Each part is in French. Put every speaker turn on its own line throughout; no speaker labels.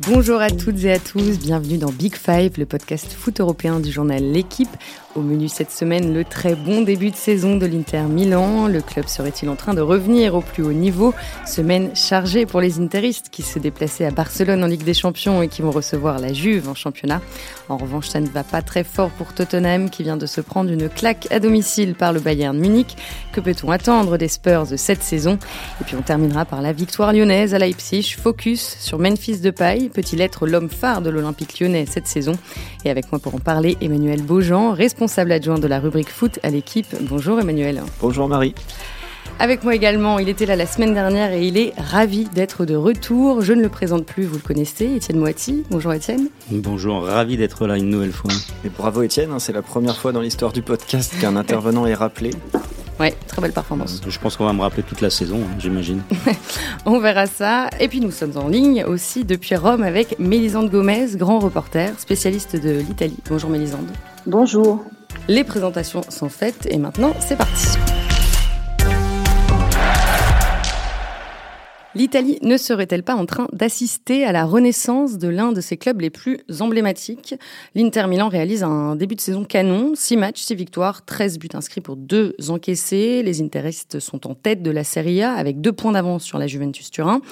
Bonjour à toutes et à tous, bienvenue dans Big Five, le podcast foot européen du journal L'équipe. Au menu cette semaine, le très bon début de saison de l'Inter Milan. Le club serait-il en train de revenir au plus haut niveau? Semaine chargée pour les Interistes qui se déplaçaient à Barcelone en Ligue des Champions et qui vont recevoir la Juve en championnat. En revanche, ça ne va pas très fort pour Tottenham qui vient de se prendre une claque à domicile par le Bayern Munich. Que peut-on attendre des Spurs de cette saison? Et puis on terminera par la victoire lyonnaise à Leipzig. Focus sur Memphis Depay, peut-il être l'homme phare de l'Olympique lyonnais cette saison Et avec moi pour en parler, Emmanuel Beaujean, responsable adjoint de la rubrique foot à l'équipe. Bonjour Emmanuel.
Bonjour Marie.
Avec moi également, il était là la semaine dernière et il est ravi d'être de retour. Je ne le présente plus, vous le connaissez, Étienne Moiti. Bonjour Étienne.
Bonjour, ravi d'être là une nouvelle fois.
Et bravo Étienne, hein, c'est la première fois dans l'histoire du podcast qu'un intervenant est rappelé.
Ouais, très belle performance.
Je pense qu'on va me rappeler toute la saison, hein, j'imagine.
On verra ça. Et puis nous sommes en ligne aussi depuis Rome avec Mélisande Gomez, grand reporter, spécialiste de l'Italie. Bonjour Mélisande.
Bonjour.
Les présentations sont faites et maintenant c'est parti. L'Italie ne serait-elle pas en train d'assister à la renaissance de l'un de ses clubs les plus emblématiques? L'Inter Milan réalise un début de saison canon, 6 matchs, 6 victoires, 13 buts inscrits pour 2 encaissés. Les Interistes sont en tête de la Serie A avec 2 points d'avance sur la Juventus Turin.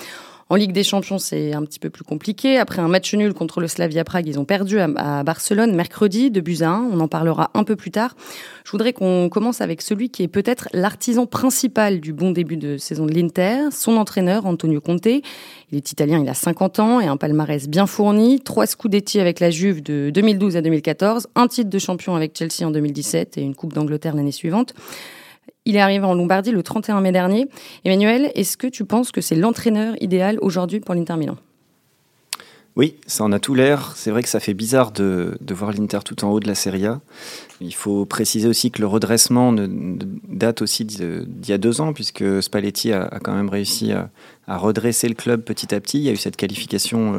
En Ligue des Champions, c'est un petit peu plus compliqué. Après un match nul contre le Slavia Prague, ils ont perdu à, Barcelone mercredi de buts à 1. On en parlera un peu plus tard. Je voudrais qu'on commence avec celui qui est peut-être l'artisan principal du bon début de saison de l'Inter, son entraîneur Antonio Conte. Il est italien, il a 50 ans et un palmarès bien fourni. Trois Scudetti avec la Juve de 2012 à 2014, un titre de champion avec Chelsea en 2017 et une Coupe d'Angleterre l'année suivante. Il est arrivé en Lombardie le 31 mai dernier. Emmanuel, est-ce que tu penses que c'est l'entraîneur idéal aujourd'hui pour l'Inter Milan?
Oui, ça en a tout l'air. C'est vrai que ça fait bizarre de, voir l'Inter tout en haut de la Serie A. Il faut préciser aussi que le redressement date aussi d'il y a deux ans, puisque Spalletti a, quand même réussi à, redresser le club petit à petit. Il y a eu cette qualification euh,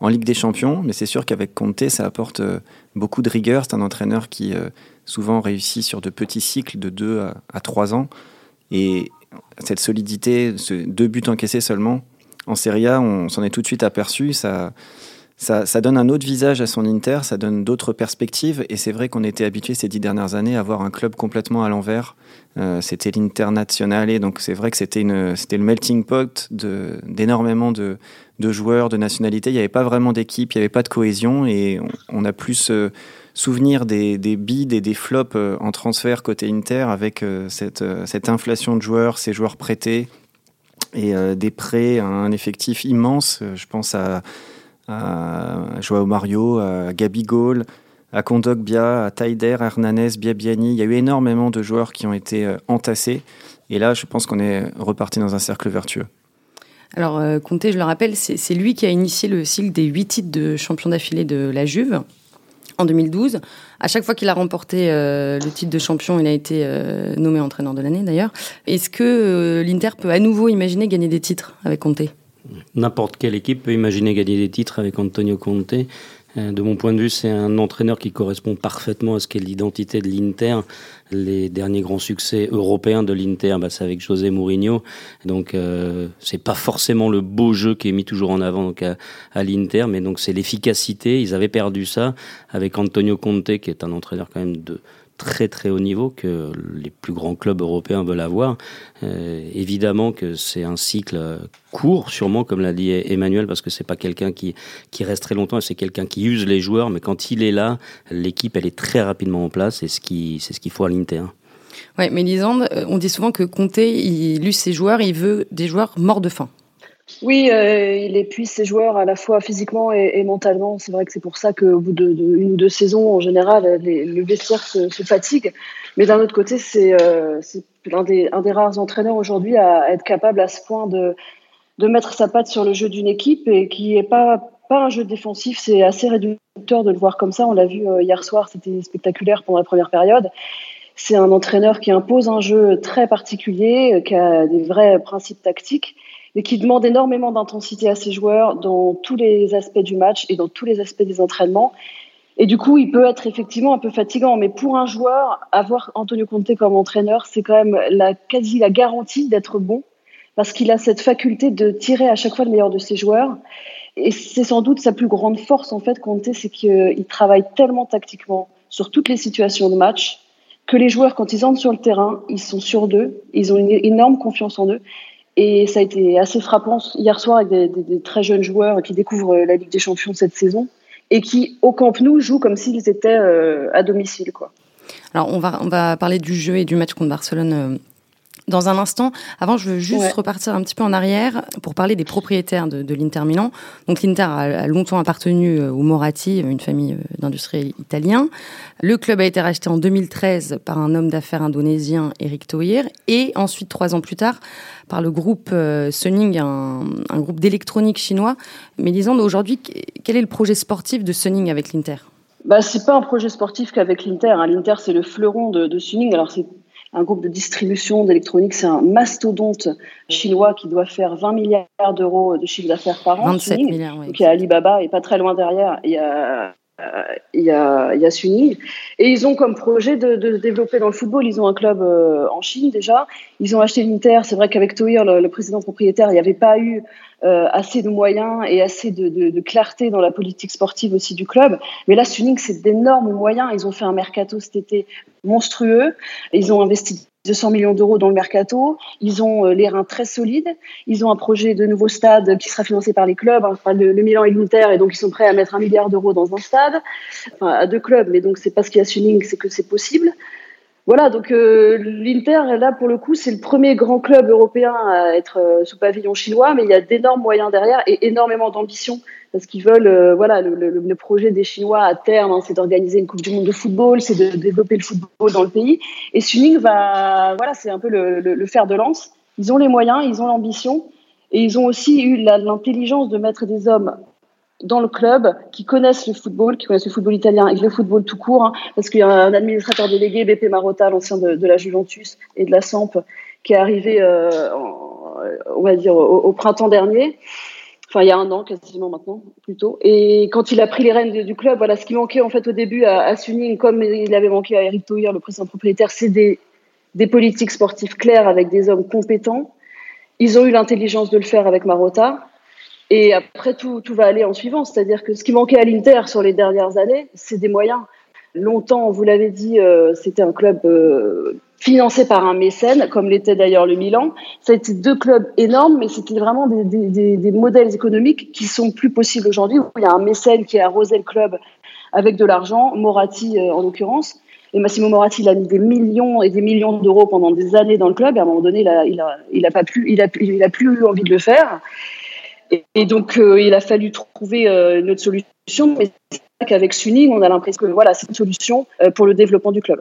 en Ligue des Champions, mais c'est sûr qu'avec Conte, ça apporte euh, beaucoup de rigueur. C'est un entraîneur qui euh, souvent réussit sur de petits cycles de 2 à, 3 ans. Et cette solidité, ce deux buts encaissés seulement, en Serie A, on s'en est tout de suite aperçu. Ça, ça, donne un autre visage à son Inter, ça donne d'autres perspectives. Et c'est vrai qu'on était habitué ces dix dernières années à voir un club complètement à l'envers. Euh, c'était l'Internazionale, donc c'est vrai que c'était le melting pot d'énormément de, de, joueurs, de nationalités. Il n'y avait pas vraiment d'équipe, il n'y avait pas de cohésion. Et on, a plus souvenir des, des bids et des flops euh, en transfert côté Inter avec euh, cette, euh, cette inflation de joueurs, ces joueurs prêtés et des prêts à un effectif immense. Je pense à, Joao Mario, à Gabigol, à Kondogbia, à Taider, à Hernanes, Biabiani. Il y a eu énormément de joueurs qui ont été entassés. Et là, je pense qu'on est reparti dans un cercle vertueux.
Alors, Conte, je le rappelle, c'est lui qui a initié le cycle des huit titres de champion d'affilée de la Juve en 2012. À chaque fois qu'il a remporté euh, le titre de champion, il a été euh, nommé entraîneur de l'année d'ailleurs. Est-ce que euh, l'Inter peut à nouveau imaginer gagner des titres avec Conte
N'importe quelle équipe peut imaginer gagner des titres avec Antonio Conte. Euh, de mon point de vue, c'est un entraîneur qui correspond parfaitement à ce qu'est l'identité de l'Inter. Les derniers grands succès européens de l'Inter, bah, c'est avec José Mourinho. Donc, euh, c'est pas forcément le beau jeu qui est mis toujours en avant donc, à, à l'Inter, mais donc c'est l'efficacité. Ils avaient perdu ça avec Antonio Conte, qui est un entraîneur quand même de très très haut niveau que les plus grands clubs européens veulent avoir. Euh, évidemment que c'est un cycle court, sûrement comme l'a dit Emmanuel, parce que c'est pas quelqu'un qui qui reste très longtemps, c'est quelqu'un qui use les joueurs, mais quand il est là, l'équipe elle est très rapidement en place, et ce qui c'est ce qu'il faut à l'Inter.
Ouais, mais Lisande, euh, on dit souvent que Conte, il use ses joueurs, il veut des joueurs morts de faim.
Oui, euh, il épuise ses joueurs à la fois physiquement et, mentalement. C'est vrai que c'est pour ça qu'au bout d'une ou deux saisons, en général, le vestiaire se, fatigue. Mais d'un autre côté, c'est euh, un, des, rares entraîneurs aujourd'hui à, être capable à ce point de, mettre sa patte sur le jeu d'une équipe et qui n'est pas, pas un jeu défensif. C'est assez réducteur de le voir comme ça. On l'a vu euh, hier soir, c'était spectaculaire pendant la première période. C'est un entraîneur qui impose un jeu très particulier, qui a des vrais principes tactiques mais qui demande énormément d'intensité à ses joueurs dans tous les aspects du match et dans tous les aspects des entraînements. Et du coup, il peut être effectivement un peu fatigant, mais pour un joueur, avoir Antonio Conte comme entraîneur, c'est quand même la, quasi la garantie d'être bon, parce qu'il a cette faculté de tirer à chaque fois le meilleur de ses joueurs. Et c'est sans doute sa plus grande force, en fait, Conte, c'est qu'il travaille tellement tactiquement sur toutes les situations de match que les joueurs, quand ils entrent sur le terrain, ils sont sûrs d'eux, ils ont une énorme confiance en eux. Et ça a été assez frappant hier soir avec des, très jeunes joueurs qui découvrent la Ligue des Champions cette saison et qui, au Camp Nou, jouent comme s'ils étaient euh, à domicile. Quoi.
Alors, on va, on va parler du jeu et du match contre Barcelone euh, dans un instant. Avant, je veux juste repartir un petit peu en arrière pour parler des propriétaires de, de l'Inter Milan. Donc l'Inter a, longtemps appartenu euh, aux Moratti, une famille euh, d'industriels italiens. Le club a été racheté en 2013 par un homme d'affaires indonésien, Eric Thohir, et ensuite trois ans plus tard par le groupe euh, Suning, un, un groupe d'électronique chinois. Mais disons aujourd'hui, quel est le projet sportif de Suning avec l'Inter?
Bah, c'est pas un projet sportif qu'avec l'Inter. Hein. L'Inter, c'est le fleuron de, de Suning. Alors, c'est un groupe de distribution d'électronique. C'est un mastodonte chinois qui doit faire 20 milliards d'euros de chiffre d'affaires par an.
27 milliards, oui.
Donc il y a Alibaba et pas très loin derrière, il y a il y a, il y a Suning. Et ils ont comme projet de, de, développer dans le football. Ils ont un club euh, en Chine déjà. Ils ont acheté l'Inter. C'est vrai qu'avec Toir, le, le, président propriétaire, il n'y avait pas eu euh, assez de moyens et assez de, clarté dans la politique sportive aussi du club. Mais là, Suning, c'est d'énormes moyens. Ils ont fait un mercato cet été monstrueux. Ils ont investi 200 millions d'euros dans le mercato. Ils ont euh, les reins très solides. Ils ont un projet de nouveau stade qui sera financé par les clubs, enfin, le, Milan et l'Inter, et donc ils sont prêts à mettre un milliard d'euros dans un stade, enfin, à deux clubs. Mais donc c'est pas ce qu'il y a Suning, c'est que c'est possible. Voilà, donc euh, l'Inter, là, pour le coup, c'est le premier grand club européen à être euh, sous pavillon chinois, mais il y a d'énormes moyens derrière et énormément d'ambition, parce qu'ils veulent, euh, voilà, le, le, le, projet des Chinois à terme, hein, c'est d'organiser une Coupe du Monde de football, c'est de développer le football dans le pays. Et Suning va, voilà, c'est un peu le, le fer de lance. Ils ont les moyens, ils ont l'ambition, et ils ont aussi eu l'intelligence de mettre des hommes dans le club qui connaissent le football, qui connaissent le football italien et le football tout court, hein, parce qu'il y a un administrateur délégué, BP Marotta, l'ancien de, la Juventus et de la Samp, qui est arrivé, euh, on va dire, au, au, printemps dernier. Enfin, il y a un an quasiment maintenant, plutôt. Et quand il a pris les rênes du club, voilà, ce qui manquait en fait au début à, à Suning, comme il avait manqué à Eric Toyer, le président propriétaire, c'est des, des politiques sportives claires avec des hommes compétents. Ils ont eu l'intelligence de le faire avec Marotta. Et après, tout, tout va aller en suivant. C'est-à-dire que ce qui manquait à l'Inter sur les dernières années, c'est des moyens. Longtemps, vous l'avez dit, euh, c'était un club euh, financé par un mécène, comme l'était d'ailleurs le Milan. Ça a été deux clubs énormes, mais c'était vraiment des, des, des, modèles économiques qui sont plus possibles aujourd'hui, il y a un mécène qui a arrosé le club avec de l'argent, Moratti euh, en l'occurrence. Et Massimo Moratti, il a mis des millions et des millions d'euros pendant des années dans le club. À un moment donné, il a, il a, il a pas plus, il a, il a plus eu envie de le faire. Et, donc, euh, il a fallu trouver euh, une autre solution. Mais c'est qu'avec Suning, on a l'impression que voilà, c'est une solution euh, pour le développement du club.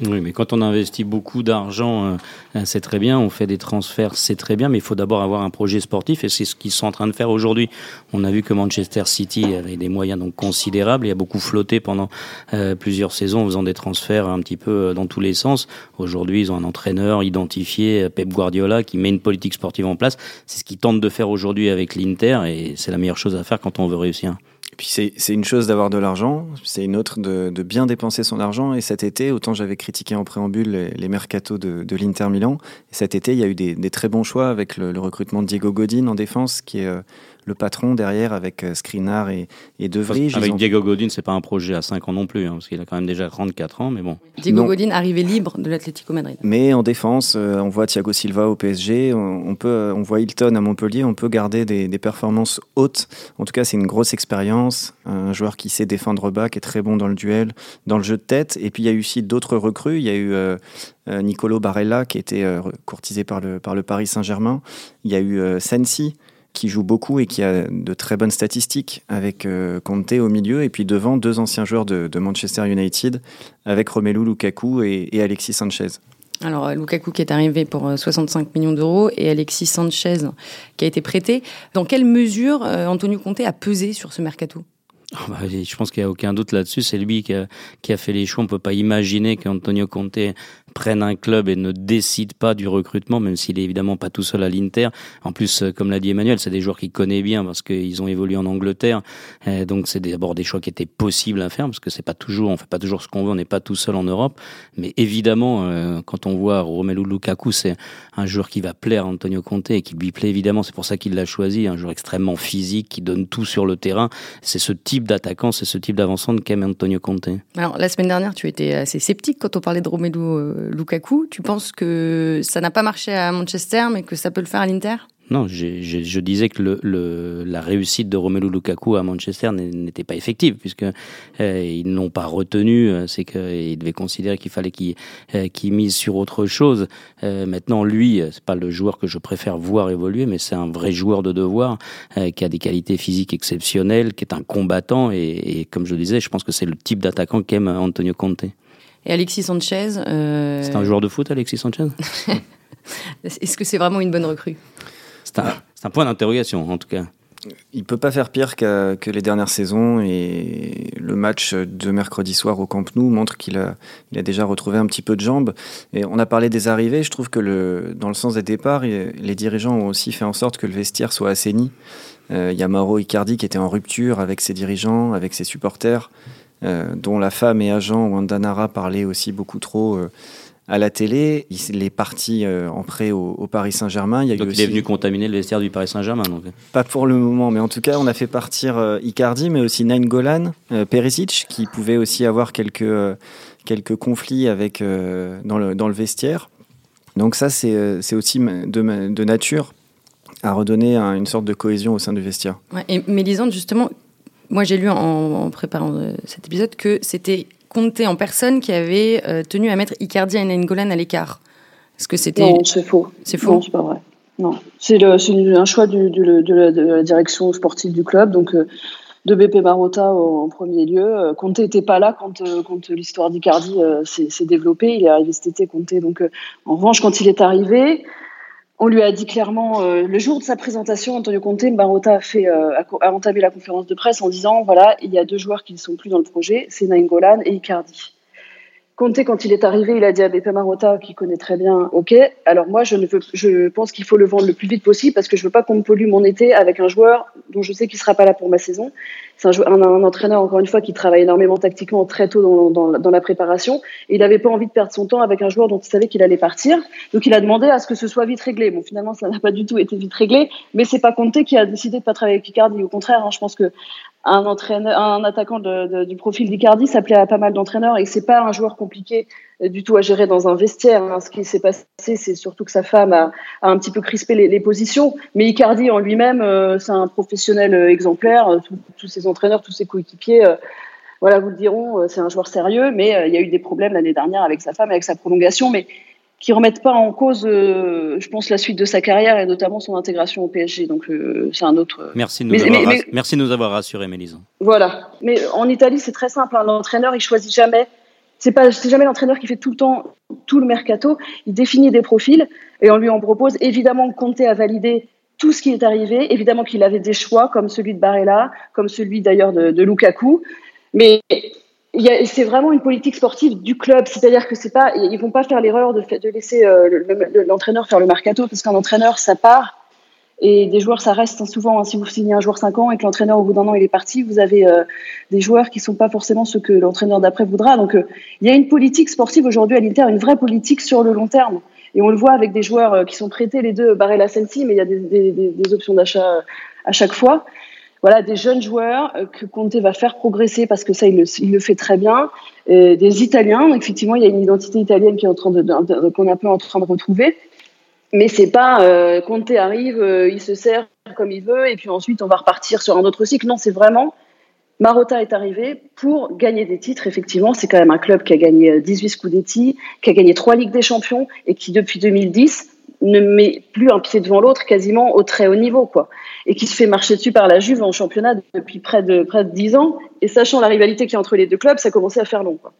Oui, mais quand on investit beaucoup d'argent, euh, c'est très bien, on fait des transferts, c'est très bien, mais il faut d'abord avoir un projet sportif et c'est ce qu'ils sont en train de faire aujourd'hui. On a vu que Manchester City avait des moyens donc considérables, il a beaucoup flotté pendant euh, plusieurs saisons en faisant des transferts un petit peu euh, dans tous les sens. Aujourd'hui, ils ont un entraîneur identifié, Pep Guardiola, qui met une politique sportive en place. C'est ce qu'ils tentent de faire aujourd'hui avec l'Inter et c'est la meilleure chose à faire quand on veut réussir.
Et puis c'est une chose d'avoir de l'argent, c'est une autre de, bien dépenser son argent. Et cet été, autant j'avais critiqué en préambule les, mercatos de, l'Inter Milan, et cet été il y a eu des, des très bons choix avec le, le, recrutement de Diego Godin en défense, qui est euh, le patron derrière avec euh, Skriniar et, et De Vrij.
Avec ont... Diego Godin, c'est pas un projet à 5 ans non plus, hein, parce qu'il a quand même déjà 34 ans, mais bon.
Diego non. Godin arrivé libre de l'Atlético Madrid.
Mais en défense, euh, on voit Thiago Silva au PSG, on, on, peut, on voit Hilton à Montpellier, on peut garder des, des performances hautes. En tout cas, c'est une grosse expérience, un joueur qui sait défendre bas, qui est très bon dans le duel, dans le jeu de tête. Et puis il y a eu aussi d'autres recrues. Il y a eu euh, Nicolo Barella qui était euh, courtisé par le, par le Paris Saint-Germain. Il y a eu euh, Sensi qui joue beaucoup et qui a de très bonnes statistiques avec euh, Conte au milieu et puis devant deux anciens joueurs de, Manchester United avec Romelu Lukaku et, Alexis Sanchez.
Alors Lukaku qui est arrivé pour 65 millions d'euros et Alexis Sanchez qui a été prêté. Dans quelle mesure euh, Antonio Conte a pesé sur ce mercato?
Ah bah, je pense qu'il n'y a aucun doute là-dessus. C'est lui qui a, fait les choix. On ne peut pas imaginer qu'Antonio Conte prenne un club et ne décide pas du recrutement, même s'il est évidemment pas tout seul à l'Inter. En plus, euh, comme l'a dit Emmanuel, c'est des joueurs qu'il connaît bien parce qu'ils ont évolué en Angleterre. donc c'est d'abord des choix qui étaient possibles à faire parce que c'est pas toujours, on fait pas toujours ce qu'on veut, on n'est pas tout seul en Europe. Mais évidemment, euh, quand on voit Romelu Lukaku, c'est un joueur qui va plaire à Antonio Conte et qui lui plaît évidemment. C'est pour ça qu'il l'a choisi, un joueur extrêmement physique qui donne tout sur le terrain. C'est ce type d'attaquant, c'est ce type d'avancement qu'aime Antonio Conte.
Alors la semaine dernière, tu étais assez sceptique quand on parlait de Romelu euh, Lukaku. Tu penses que ça n'a pas marché à Manchester, mais que ça peut le faire à l'Inter?
Non, je, je, je, disais que le, le, la réussite de Romelu Lukaku à Manchester n'était pas effective puisque euh, ils n'ont pas retenu. Euh, c'est qu'ils devaient considérer qu'il fallait qu'ils euh, mise sur autre chose. Euh, maintenant, lui, c'est pas le joueur que je préfère voir évoluer, mais c'est un vrai joueur de devoir euh, qui a des qualités physiques exceptionnelles, qui est un combattant et, et comme je disais, je pense que c'est le type d'attaquant qu'aime Antonio Conte.
Et Alexis Sanchez.
C'est un joueur de foot, Alexis Sanchez?
Est-ce que c'est vraiment une bonne recrue?
C'est un, point d'interrogation, en tout cas.
Il peut pas faire pire que, les dernières saisons et le match de mercredi soir au Camp Nou montre qu'il a, il a déjà retrouvé un petit peu de jambes. Et on a parlé des arrivées. Je trouve que le, dans le sens des départs, les dirigeants ont aussi fait en sorte que le vestiaire soit assaini. Euh, il y a Mauro Icardi qui était en rupture avec ses dirigeants, avec ses supporters, euh, dont la femme et agent Wanda Nara parlaient aussi beaucoup trop. Euh, à la télé. Il est parti euh, en prêt au, au Paris Saint-Germain.
Il, donc il est venu contaminer le vestiaire du Paris Saint-Germain. Donc.
Pas pour le moment, mais en tout cas, on a fait partir euh, Icardi, mais aussi Nain Golan, euh, Perisic, qui pouvait aussi avoir quelques, euh, quelques conflits avec, euh, dans, le, dans le vestiaire. Donc ça, c'est aussi de, de nature à redonner un, une sorte de cohésion au sein du vestiaire.
Ouais, et Mélisande, justement, moi j'ai lu en, en préparant cet épisode que c'était Conte en personne qui avait euh, tenu à mettre Icardi et Nainggolan à l'écart. Est-ce que c'était
Non, c'est faux.
C'est faux.
Non, c'est pas vrai. Non, c'est un choix du, du, de, la, de, la, direction sportive du club, donc euh, de BP Marotta en premier lieu. Conte n'était pas là quand, euh, quand l'histoire d'Icardi euh, s'est développée. Il est arrivé cet été, Conte. Donc, euh, en revanche, quand il est arrivé, on lui a dit clairement, euh, le jour de sa présentation, Antonio Conte, Marotta a, fait, euh, a, entamé la conférence de presse en disant voilà, il y a deux joueurs qui ne sont plus dans le projet, c'est Nainggolan et Icardi. Conte, quand il est arrivé, il a dit à Beppe Marotta, qui connaît très bien, OK, alors moi, je, ne pense qu'il faut le vendre le plus vite possible parce que je veux pas qu'on me pollue mon été avec un joueur dont je sais qu'il sera pas là pour ma saison. C'est un, entraîneur, encore une fois, qui travaille énormément tactiquement très tôt dans, la préparation. Et il n'avait pas envie de perdre son temps avec un joueur dont il savait qu'il allait partir. Donc il a demandé à ce que ce soit vite réglé. Bon, finalement, ça n'a pas du tout été vite réglé, mais c'est pas Conte qui a décidé de pas travailler avec Icardi. Au contraire, hein, je pense que un entraîneur, un attaquant de, de, du profil d'Icardi, ça à pas mal d'entraîneurs et c'est pas un joueur compliqué du tout à gérer dans un vestiaire. Hein. Ce qui s'est passé, c'est surtout que sa femme a, a, un petit peu crispé les, les positions. Mais Icardi en lui-même, euh, c'est un professionnel euh, exemplaire. Tous, tous ses entraîneurs, tous ses coéquipiers, euh, voilà, vous le diront, c'est un joueur sérieux. Mais il y a eu des problèmes l'année dernière avec sa femme, avec sa prolongation. Mais qui remettent pas en cause, euh, je pense, la suite de sa carrière et notamment son intégration au PSG. Donc euh, c'est un autre.
Merci de nous, mais, avoir, mais, merci de nous avoir rassuré, Mélise.
Voilà. Mais en Italie, c'est très simple. Hein. L'entraîneur, il choisit jamais. C'est pas, c'est jamais l'entraîneur qui fait tout le temps tout le mercato. Il définit des profils et on lui en propose. Évidemment, Conte a validé tout ce qui est arrivé. Évidemment qu'il avait des choix comme celui de Barella, comme celui d'ailleurs de, de Lukaku. Mais c'est vraiment une politique sportive du club, c'est-à-dire que c'est pas, ils vont pas faire l'erreur de, laisser euh, l'entraîneur faire le mercato, parce qu'un entraîneur ça part et des joueurs ça reste souvent. Hein, si vous signez un joueur 5 ans et que l'entraîneur au bout d'un an il est parti, vous avez euh, des joueurs qui sont pas forcément ceux que l'entraîneur d'après voudra. Donc euh, il y a une politique sportive aujourd'hui à l'Inter, une vraie politique sur le long terme. Et on le voit avec des joueurs qui sont prêtés les deux, Barella Sensi, mais il y a des options d'achat à chaque fois voilà, des jeunes joueurs que Conte va faire progresser parce que ça, il le, fait très bien. Et des Italiens, effectivement, il y a une identité italienne qui est en train de, qu'on est un peu en train de retrouver. Mais c'est pas euh, Conte arrive, euh, il se sert comme il veut et puis ensuite on va repartir sur un autre cycle. Non, c'est vraiment Marotta est arrivé pour gagner des titres. Effectivement, c'est quand même un club qui a gagné 18 Scudetti, qui a gagné trois Ligues des Champions et qui depuis 2010 ne met plus un pied devant l'autre quasiment au très haut niveau, quoi. Et qui se fait marcher dessus par la Juve en championnat depuis près de près de dix ans. Et sachant la rivalité qu'il y a entre les deux clubs, ça commençait à faire long, quoi.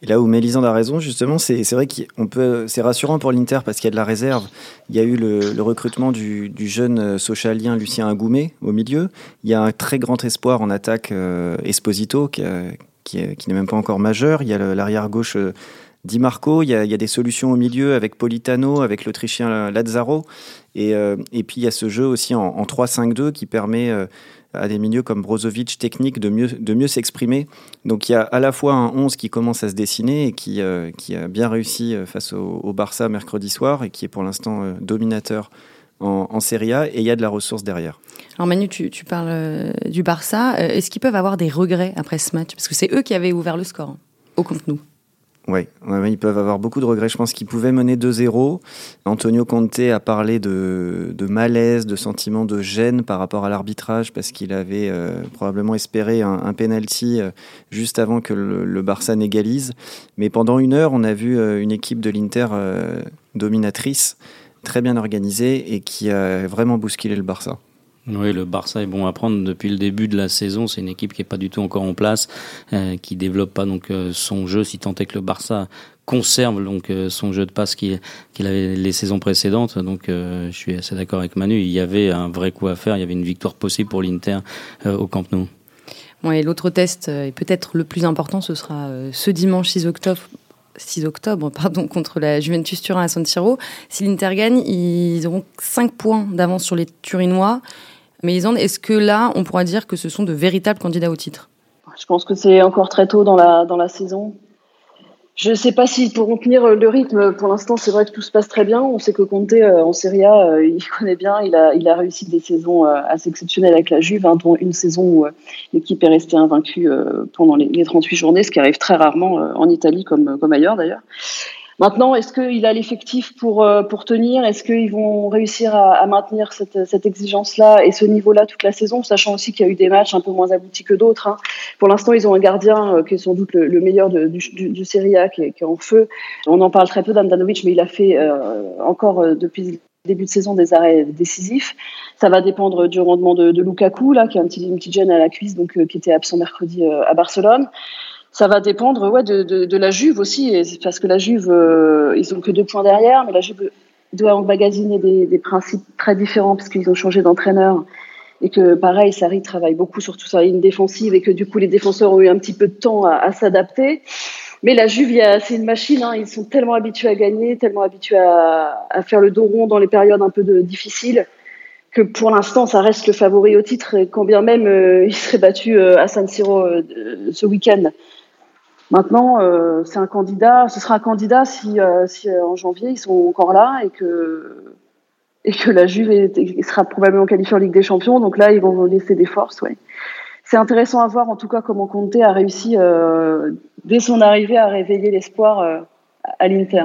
Et là où Mélisande a raison, justement, c'est vrai qu'on c'est rassurant pour l'Inter parce qu'il y a de la réserve. Il y a eu le, recrutement du, jeune euh, socialien Lucien Agoumet au milieu. Il y a un très grand espoir en attaque euh, Esposito qui, qui, n'est même pas encore majeur. Il y a l'arrière gauche euh, Di Marco. Il y, a, des solutions au milieu avec Politano, avec l'Autrichien Lazzaro. Et, et, puis il y a ce jeu aussi en, en 3-5-2 qui permet à des milieux comme Brozovic technique de mieux, de mieux s'exprimer. Donc il y a à la fois un 11 qui commence à se dessiner et qui, euh, qui a bien réussi euh, face au, Barça mercredi soir et qui est pour l'instant euh, dominateur en, Serie A et il y a de la ressource derrière.
Alors Manu, tu, tu parles du Barça. Est-ce qu'ils peuvent avoir des regrets après ce match? Parce que c'est eux qui avaient ouvert le score hein, au compte nous.
Oui, ils peuvent avoir beaucoup de regrets. Je pense qu'ils pouvaient mener 2-0. Antonio Conte a parlé de, malaise, de sentiment de gêne par rapport à l'arbitrage parce qu'il avait euh, probablement espéré un, un penalty euh, juste avant que le, Barça n'égalise. Mais pendant une heure, on a vu euh, une équipe de l'Inter dominatrice, très bien organisée et qui a vraiment bousculé le Barça.
Oui, le Barça est bon à prendre depuis le début de la saison. C'est une équipe qui est pas du tout encore en place, euh, qui développe pas donc euh, son jeu. Si tant est que le Barça conserve donc euh, son jeu de passe qu'il avait les saisons précédentes. Donc je suis assez d'accord avec Manu. Il y avait un vrai coup à faire. Il y avait une victoire possible pour l'Inter au Camp Nou.
Bon, et l'autre test, et peut-être le plus important, ce sera ce dimanche 6 octobre 6 octobre pardon, contre la Juventus Turin à San Siro. Si l'Inter gagne, ils auront 5 points d'avance sur les Turinois. Mais est-ce que là, on pourra dire que ce sont de véritables candidats au titre?
Je pense que c'est encore très tôt dans la, dans la saison. Je ne sais pas s'ils pourront tenir le rythme. Pour l'instant, c'est vrai que tout se passe très bien. On sait que Conte, euh, en Serie A, euh, il connaît bien. Il a, il a réussi des saisons euh, assez exceptionnelles avec la Juve, hein, dont une saison où l'équipe est restée invaincue pendant les 38 journées, ce qui arrive très rarement en Italie comme, comme ailleurs d'ailleurs. Maintenant, est-ce qu'il a l'effectif pour, euh, pour tenir? Est-ce qu'ils vont réussir à, à maintenir cette, cette exigence-là et ce niveau-là toute la saison, sachant aussi qu'il y a eu des matchs un peu moins aboutis que d'autres hein? Pour l'instant, ils ont un gardien euh, qui est sans doute le, le meilleur du, du, du, Serie A, qui est, qui est, en feu. On en parle très peu d'Andanovic, mais il a fait euh, encore euh, depuis début de saison des arrêts décisifs. Ça va dépendre du rendement de, de Lukaku, là, qui a un petit, une petite gêne à la cuisse, donc qui était absent mercredi à Barcelone ça va dépendre ouais, de, de, la Juve aussi, parce que la Juve, euh, ils ont que deux points derrière, mais la Juve doit emmagasiner des, des principes très différents parce qu'ils ont changé d'entraîneur et que pareil, Sarri travaille beaucoup sur tout sa ligne défensive et que du coup les défenseurs ont eu un petit peu de temps à, s'adapter. Mais la Juve, c'est une machine. Hein, ils sont tellement habitués à gagner, tellement habitués à, à, faire le dos rond dans les périodes un peu difficiles que pour l'instant, ça reste le favori au titre. Quand bien même euh, il serait battu euh, à San Siro ce week-end, Maintenant, euh, c'est un candidat, ce sera un candidat si, euh, si euh, en janvier ils sont encore là et que et que la Juve est, sera probablement qualifiée en Ligue des Champions. Donc là, ils vont laisser des forces. Ouais. C'est intéressant à voir en tout cas comment Conte a réussi dès son arrivée à réveiller l'espoir à l'Inter.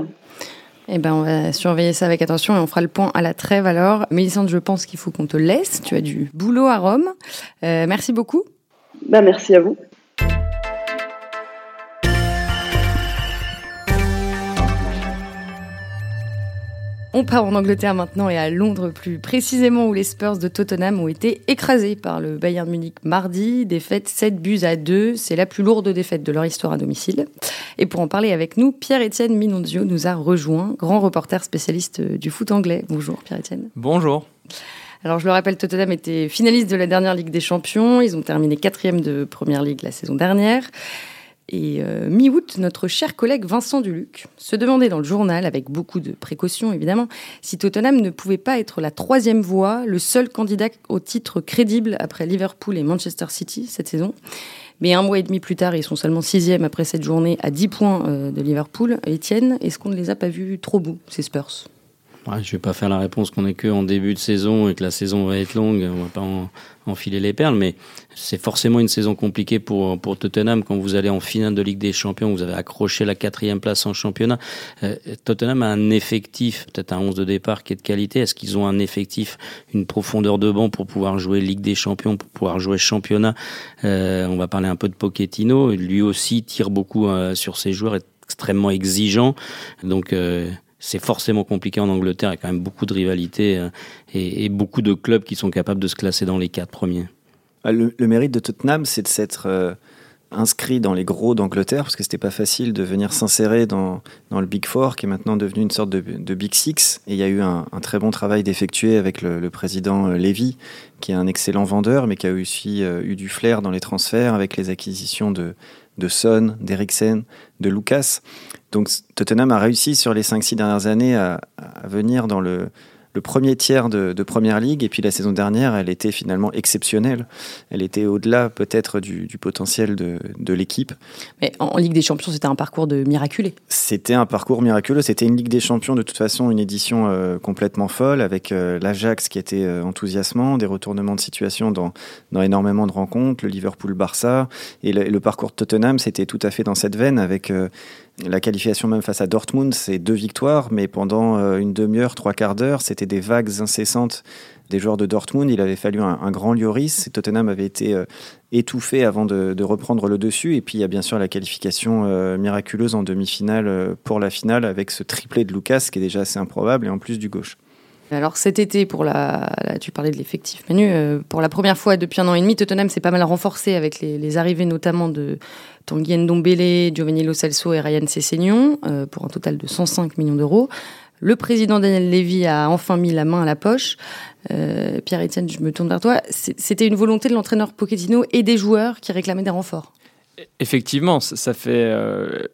Eh ben, on va surveiller ça avec attention et on fera le point à la trêve alors. Mélissande, je pense qu'il faut qu'on te laisse. Tu as du boulot à Rome. merci beaucoup.
Ben, merci à vous.
On part en Angleterre maintenant et à Londres plus précisément où les Spurs de Tottenham ont été écrasés par le Bayern Munich mardi. Défaite 7 buts à 2. C'est la plus lourde défaite de leur histoire à domicile. Et pour en parler avec nous, Pierre-Étienne Minonzio nous a rejoint, grand reporter spécialiste du foot anglais. Bonjour Pierre-Étienne.
Bonjour.
Alors je le rappelle, Tottenham était finaliste de la dernière Ligue des Champions. Ils ont terminé quatrième de Première Ligue la saison dernière. Et euh, mi-août, notre cher collègue Vincent Duluc se demandait dans le journal, avec beaucoup de précautions évidemment, si Tottenham ne pouvait pas être la troisième voie, le seul candidat au titre crédible après Liverpool et Manchester City cette saison. Mais un mois et demi plus tard, ils sont seulement sixième après cette journée à 10 points euh, de Liverpool. Etienne, est-ce qu'on ne les a pas vus trop beaux, ces Spurs?
Je ne vais pas faire la réponse qu'on est que en début de saison et que la saison va être longue. On va pas enfiler les perles, mais c'est forcément une saison compliquée pour pour Tottenham quand vous allez en finale de Ligue des Champions. Vous avez accroché la quatrième place en championnat. Euh, Tottenham a un effectif, peut-être un 11 de départ qui est de qualité. Est-ce qu'ils ont un effectif, une profondeur de banc pour pouvoir jouer Ligue des Champions, pour pouvoir jouer championnat? Euh, On va parler un peu de Pochettino. Lui aussi tire beaucoup euh, sur ses joueurs, est extrêmement exigeant. Donc euh, c'est forcément compliqué en Angleterre. Il y a quand même beaucoup de rivalités euh, et, beaucoup de clubs qui sont capables de se classer dans les quatre premiers.
Ah, le, mérite de Tottenham, c'est de s'être euh, inscrit dans les gros d'Angleterre, parce que c'était pas facile de venir s'insérer dans, le Big Four, qui est maintenant devenu une sorte de, Big Six. Et il y a eu un, très bon travail d'effectuer avec le, président euh, Levy, qui est un excellent vendeur, mais qui a aussi eu du flair dans les transferts avec les acquisitions de, de Son, d'Eriksen, de Lucas. Donc Tottenham a réussi sur les 5-6 dernières années à, à venir dans le le premier tiers de, de, Première Ligue. Et puis la saison dernière, elle était finalement exceptionnelle. Elle était au-delà peut-être du, du, potentiel de, de l'équipe.
Mais en Ligue des Champions, c'était un parcours de miraculé.
C'était un parcours miraculeux. C'était une Ligue des Champions, de toute façon, une édition euh, complètement folle, avec euh, l'Ajax qui était euh, enthousiasmant, des retournements de situation dans, dans énormément de rencontres, le Liverpool-Barça. Et le, le, parcours de Tottenham, c'était tout à fait dans cette veine, avec la qualification même face à Dortmund, c'est deux victoires, mais pendant euh, une demi-heure, trois quarts d'heure, c'était des vagues incessantes des joueurs de Dortmund. Il avait fallu un, grand Lloris. Tottenham avait été euh, étouffé avant de, reprendre le dessus. Et puis il y a bien sûr la qualification euh, miraculeuse en demi-finale pour la finale avec ce triplé de Lucas qui est déjà assez improbable et en plus du gauche.
Alors cet été, tu parlais de l'effectif Manu, euh, pour la première fois depuis un an et demi, Tottenham s'est pas mal renforcé avec les, les, arrivées notamment de Tanguy Ndombele, Giovanni Lo Celso et Ryan Sessegnon euh, pour un total de 105 millions d'euros. Le président Daniel Levy a enfin mis la main à la poche. Euh, Pierre-Etienne, je me tourne vers toi. C'était une volonté de l'entraîneur Pochettino et des joueurs qui réclamaient des renforts.
Effectivement, euh,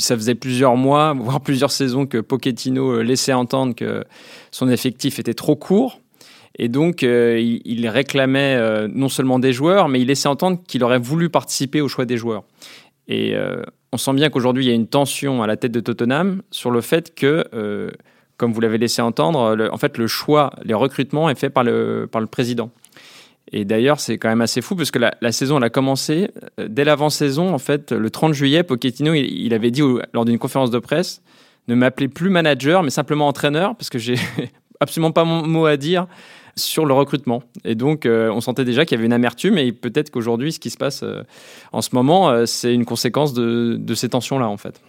ça faisait plusieurs mois, voire plusieurs saisons que Pochettino euh, laissait entendre que son effectif était trop court. Et donc, euh, il, réclamait non seulement des joueurs, mais il laissait entendre qu'il aurait voulu participer au choix des joueurs. Et on sent bien qu'aujourd'hui, il y a une tension à la tête de Tottenham sur le fait que, comme vous l'avez laissé entendre, le, en fait, le choix, les recrutements est fait par le président. Et d'ailleurs, c'est quand même assez fou parce que la, saison, elle a commencé euh, dès l'avant-saison. En fait, le 30 juillet, Pochettino, il, avait dit lors d'une conférence de presse ne m'appelez plus manager, mais simplement entraîneur, parce que j'ai absolument pas mon mot à dire sur le recrutement. Et donc, euh, on sentait déjà qu'il y avait une amertume, et peut-être qu'aujourd'hui, ce qui se passe euh, en ce moment, c'est une conséquence de ces tensions-là, en fait.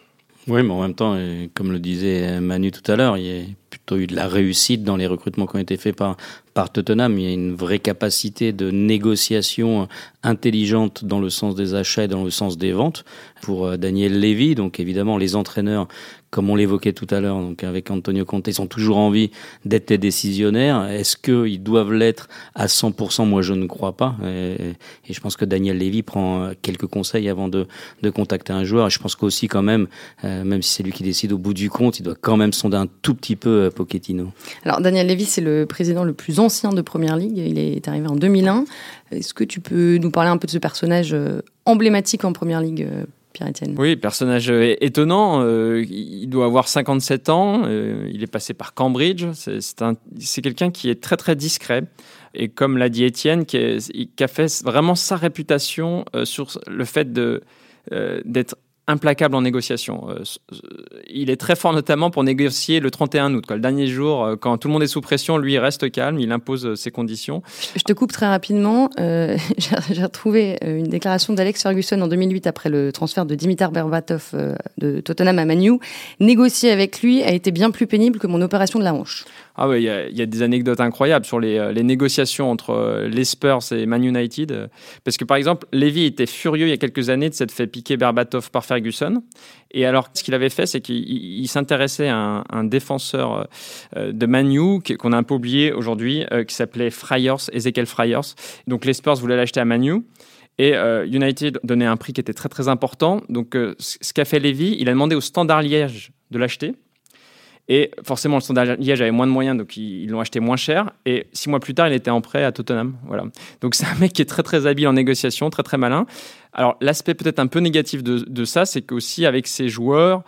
Oui, mais en même temps, comme le disait Manu tout à l'heure, il y a plutôt eu de la réussite dans les recrutements qui ont été faits par, par Tottenham. Il y a une vraie capacité de négociation intelligente dans le sens des achats et dans le sens des ventes pour Daniel Levy. Donc évidemment, les entraîneurs comme on l'évoquait tout à l'heure, donc avec Antonio Conte, ils ont toujours envie d'être les décisionnaires. Est-ce qu'ils doivent l'être à 100% Moi, je ne crois pas. Et, je pense que Daniel Levy prend quelques conseils avant de, de contacter un joueur. Et je pense qu'aussi, quand même, euh, même si c'est lui qui décide au bout du compte, il doit quand même sonder un tout petit peu euh, Pochettino.
Alors, Daniel Levy, c'est le président le plus ancien de Première Ligue. Il est arrivé en 2001. Est-ce que tu peux nous parler un peu de ce personnage euh, emblématique en Première Ligue Pierre-Etienne.
Oui, personnage étonnant. Euh, il doit avoir 57 ans. Euh, il est passé par Cambridge. C'est quelqu'un qui est très très discret. Et comme l'a dit Étienne, qui, a fait vraiment sa réputation euh, sur le fait euh, d'être implacable en négociation. Euh, il est très fort notamment pour négocier le 31 août, le dernier jour, euh, quand tout le monde est sous pression, lui il reste calme, il impose euh, ses conditions.
Je te coupe très rapidement. Euh, J'ai retrouvé une déclaration d'Alex Ferguson en 2008 après le transfert de Dimitar Berbatov de Tottenham à Manu. Négocier avec lui a été bien plus pénible que mon opération de la hanche.
Ah oui, il y, a des anecdotes incroyables sur les, les, négociations entre les Spurs et Man United. Parce que par exemple, Levy était furieux il y a quelques années de s'être fait piquer Berbatov par Ferguson. Et alors, ce qu'il avait fait, c'est qu'il s'intéressait à un, défenseur de Manu qu'on a un peu oublié aujourd'hui, qui s'appelait Fryers, Ezekiel Fryers. Donc les Spurs voulaient l'acheter à Manu. Et euh, United donnait un prix qui était très très important. Donc euh, ce qu'a fait Levy, il a demandé au Standard Liège de l'acheter. Et forcément, le Standard Liège avait moins de moyens, donc ils l'ont acheté moins cher. Et six mois plus tard, il était en prêt à Tottenham. Voilà. Donc c'est un mec qui est très très habile en négociation, très très malin. Alors l'aspect peut-être un peu négatif de, ça, c'est qu'aussi avec ses joueurs,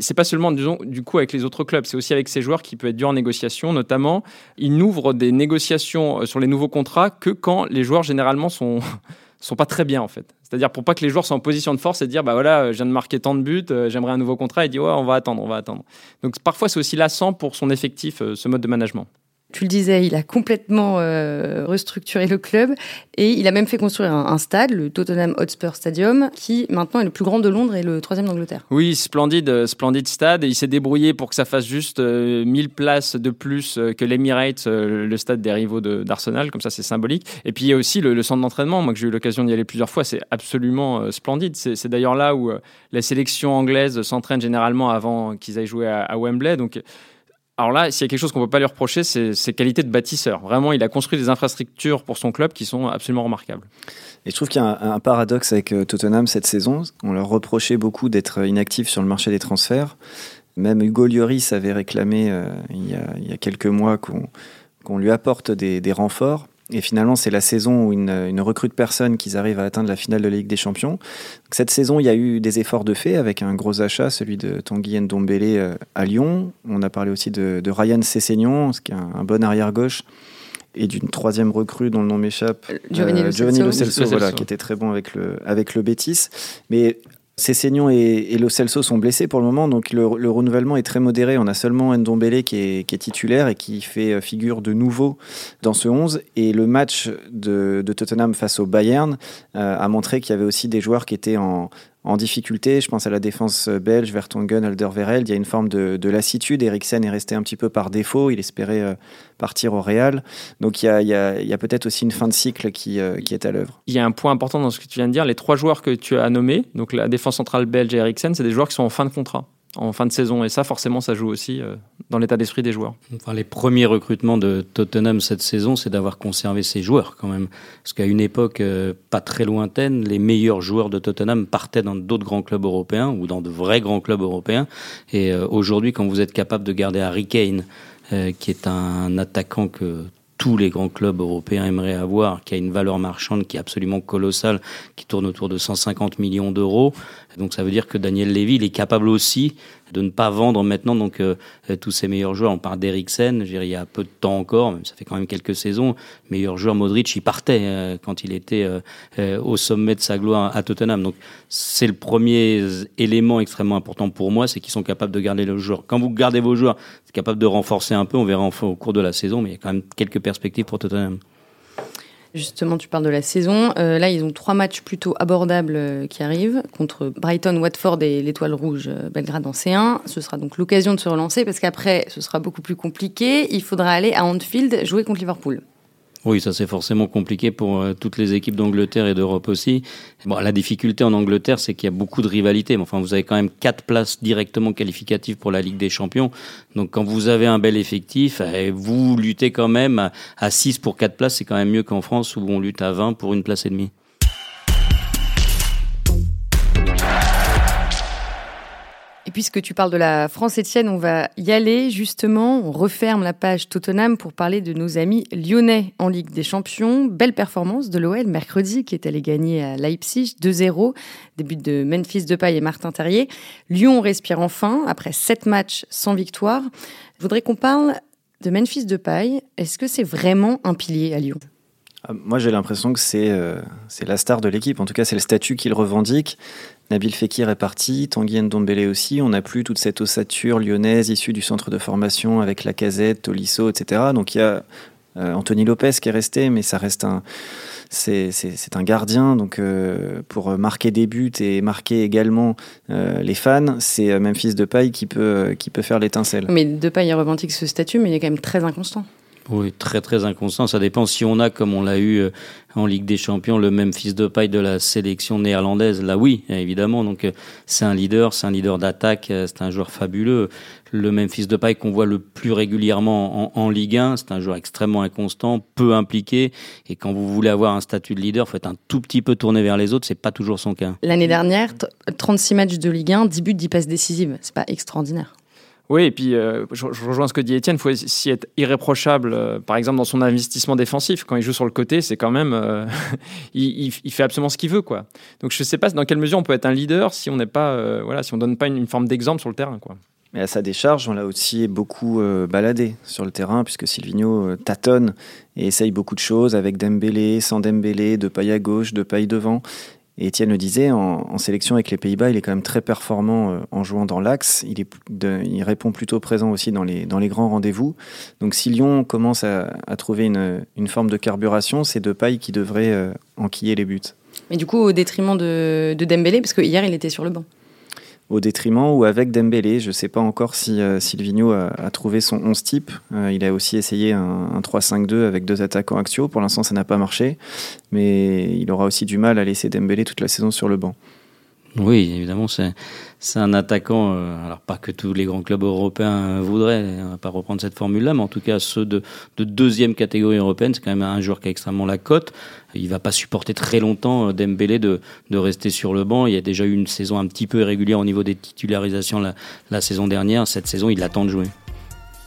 c'est pas seulement du coup avec les autres clubs, c'est aussi avec ses joueurs qui peut être dur en négociation. Notamment, il n'ouvre des négociations sur les nouveaux contrats que quand les joueurs généralement sont sont pas très bien en fait. C'est-à-dire pour pas que les joueurs soient en position de force et dire bah voilà, je viens de marquer tant de buts, euh, j'aimerais un nouveau contrat. Il dit ouais, on va attendre, on va attendre. Donc parfois c'est aussi lassant pour son effectif euh, ce mode de management.
Tu le disais, il a complètement euh, restructuré le club et il a même fait construire un, stade, le Tottenham Hotspur Stadium, qui maintenant est le plus grand de Londres et le troisième d'Angleterre.
Oui, splendide, euh, splendide stade. Il s'est débrouillé pour que ça fasse juste 1000 places de plus que l'Emirates, le stade des rivaux d'Arsenal. Comme ça, c'est symbolique. Et puis il y a aussi le, centre d'entraînement. Moi, j'ai eu l'occasion d'y aller plusieurs fois, c'est absolument splendide. C'est d'ailleurs là où la sélection anglaise s'entraîne généralement avant qu'ils aillent jouer à, à Wembley. Donc alors là, s'il y a quelque chose qu'on ne peut pas lui reprocher, c'est ses qualités de bâtisseur. Vraiment, il a construit des infrastructures pour son club qui sont absolument remarquables.
Et je trouve qu'il y a un, paradoxe avec euh, Tottenham cette saison. On leur reprochait beaucoup d'être inactifs sur le marché des transferts. Même Hugo Lloris avait réclamé euh, il, y a, quelques mois qu'on lui apporte des renforts. Et finalement, c'est la saison où ils ne, recrutent personne qu'ils arrivent à atteindre la finale de la Ligue des Champions. cette saison, il y a eu des efforts de fait avec un gros achat, celui de Tanguy Ndombele euh, à Lyon. On a parlé aussi de, Ryan Sessegnon, qui est un, bon arrière-gauche et d'une troisième recrue dont le nom m'échappe,
euh, Giovanni,
Lo Celso, voilà, qui était très bon avec le, avec le Betis. Mais Cessignon et, et Lo Celso sont blessés pour le moment, donc le, renouvellement est très modéré. On a seulement Ndombele qui est, qui est, titulaire et qui fait euh, figure de nouveau dans ce 11. Et le match de, Tottenham face au Bayern euh, a montré qu'il y avait aussi des joueurs qui étaient en, en difficulté. Je pense à la défense belge, Vertonghen, Alderweireld. Il y a une forme de, lassitude. Eriksen est resté un petit peu par défaut. Il espérait euh, partir au Real. Donc il y a, peut-être aussi une fin de cycle qui, euh, qui est à l'œuvre.
Il y a un point important dans ce que tu viens de dire. Les trois joueurs que tu as nommés, donc la défense centrale belge et Eriksen, c'est des joueurs qui sont en fin de contrat en fin de saison. Et ça, forcément, ça joue aussi euh, dans l'état d'esprit des joueurs.
Les premiers recrutements de Tottenham cette saison, c'est d'avoir conservé ses joueurs quand même. Parce qu'à une époque euh, pas très lointaine, les meilleurs joueurs de Tottenham partaient dans d'autres grands clubs européens ou dans de vrais grands clubs européens. Et euh, aujourd'hui, quand vous êtes capable de garder Harry Kane, qui est un attaquant que tous les grands clubs européens aimeraient avoir, qui a une valeur marchande qui est absolument colossale, qui tourne autour de 150 millions d'euros. Donc ça veut dire que Daniel Levy, il est capable aussi de ne pas vendre maintenant donc euh, tous ses meilleurs joueurs. On parle d'Eriksen, il y a peu de temps encore, ça fait quand même quelques saisons. Meilleur joueur Modric, il partait euh, quand il était euh, au sommet de sa gloire à Tottenham. Donc c'est le premier élément extrêmement important pour moi, c'est qu'ils sont capables de garder le joueur. Quand vous gardez vos joueurs, c'est capable de renforcer un peu. On verra au cours de la saison, mais il y a quand même quelques perspectives pour Tottenham.
Justement, tu parles de la saison. Euh, là, ils ont trois matchs plutôt abordables euh, qui arrivent contre Brighton, Watford et l'Étoile Rouge euh, Belgrade en C1. Ce sera donc l'occasion de se relancer parce qu'après, ce sera beaucoup plus compliqué. Il faudra aller à Anfield jouer contre Liverpool.
Oui, ça c'est forcément compliqué pour euh, toutes les équipes d'Angleterre et d'Europe aussi. Bon, la difficulté en Angleterre, c'est qu'il y a beaucoup de rivalité. Mais enfin, vous avez quand même quatre places directement qualificatives pour la Ligue des Champions. Donc, quand vous avez un bel effectif, eh, vous luttez quand même à 6 pour quatre places, c'est quand même mieux qu'en France où on lutte à 20 pour une place et demie.
Puisque tu parles de la France, Etienne, on va y aller justement. On referme la page Tottenham pour parler de nos amis lyonnais en Ligue des Champions. Belle performance de l'OL mercredi qui est allé gagner à Leipzig 2-0. Début de Memphis Depay et Martin Terrier. Lyon respire enfin après sept matchs sans victoire. Je voudrais qu'on parle de Memphis Depay. Est-ce que c'est vraiment un pilier à Lyon?
Ah, moi, j'ai l'impression que euh, c'est la star de l'équipe. En tout cas, c'est le statut qu'il revendique. Nabil Fekir est parti, Tanguy Ndombele aussi. On n'a plus toute cette ossature lyonnaise issue du centre de formation avec la casette, Tolisso, etc. Donc il y a euh, Anthony Lopez qui est resté, mais ça reste un. C'est un gardien, donc euh, pour marquer des buts et marquer également euh, les fans, c'est Memphis Depay qui peut, qui peut faire l'étincelle.
Mais Depay revendique ce statut, mais il est quand même très inconstant.
Oui, très très inconstant. Ça dépend si on a, comme on l'a eu euh, en Ligue des Champions, le même fils de paille de la sélection néerlandaise. Là, oui, évidemment. Donc, euh, c'est un leader, c'est un leader d'attaque, euh, c'est un joueur fabuleux. Le même fils de paille qu'on voit le plus régulièrement en, Ligue 1, c'est un joueur extrêmement inconstant, peu impliqué. Et quand vous voulez avoir un statut de leader, faut être un tout petit peu tourné vers les autres. C'est pas toujours son cas.
L'année dernière, 36 matchs de Ligue 1, 10 buts, 10 passes décisives. C'est pas extraordinaire.
Oui, et puis euh, je, rejoins ce que dit Étienne, il faut aussi être irréprochable, euh, par exemple dans son investissement défensif. Quand il joue sur le côté, c'est quand même. Euh, il, fait absolument ce qu'il veut. quoi. Donc je ne sais pas dans quelle mesure on peut être un leader si on n'est pas. voilà, si on donne pas une, forme d'exemple sur le terrain. quoi.
Mais à sa décharge, on l'a aussi beaucoup baladé sur le terrain, puisque Silvino tâtonne et essaye beaucoup de choses avec Dembélé, sans Dembélé, de paille à gauche, de paille devant. Et Étienne le disait, en, sélection avec les Pays-Bas, il est quand même très performant en jouant dans l'axe. Il, répond plutôt présent aussi dans les, grands rendez-vous. Donc si Lyon commence à, trouver une, forme de carburation, c'est Depay qui devrait enquiller les buts.
Mais du coup, au détriment de, de Dembélé, parce que hier, il était sur le banc
au détriment ou avec Dembélé. Je ne sais pas encore si euh, a, trouvé son 11 type. Euh, il a aussi essayé un, un 3-5-2 avec deux attaquants axiaux. Pour l'instant, ça n'a pas marché. Mais il aura aussi du mal à laisser Dembélé toute la saison sur le banc.
Oui, évidemment, c'est un attaquant, euh, alors pas que tous les grands clubs européens voudraient, on va pas reprendre cette formule-là, mais en tout cas ceux de, de deuxième catégorie européenne, c'est quand même un joueur qui a extrêmement la cote. Il va pas supporter très longtemps euh, Dembélé de, de rester sur le banc. Il y a déjà eu une saison un petit peu irrégulière au niveau des titularisations la, la saison dernière. Cette saison, il attend de jouer.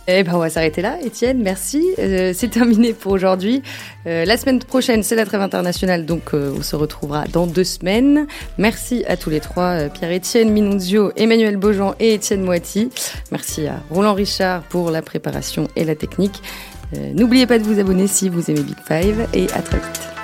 Eh ben, on va s'arrêter là, Étienne. Merci. Euh, c'est terminé pour aujourd'hui. Euh, la semaine prochaine, c'est la trêve internationale, donc euh, on se retrouvera dans deux semaines. Merci à tous les trois, Pierre-Étienne Minunzio, Emmanuel Beaujean et Étienne Moiti. Merci à Roland Richard pour la préparation et la technique. N'oubliez pas de vous abonner si vous aimez Big Five et à très vite.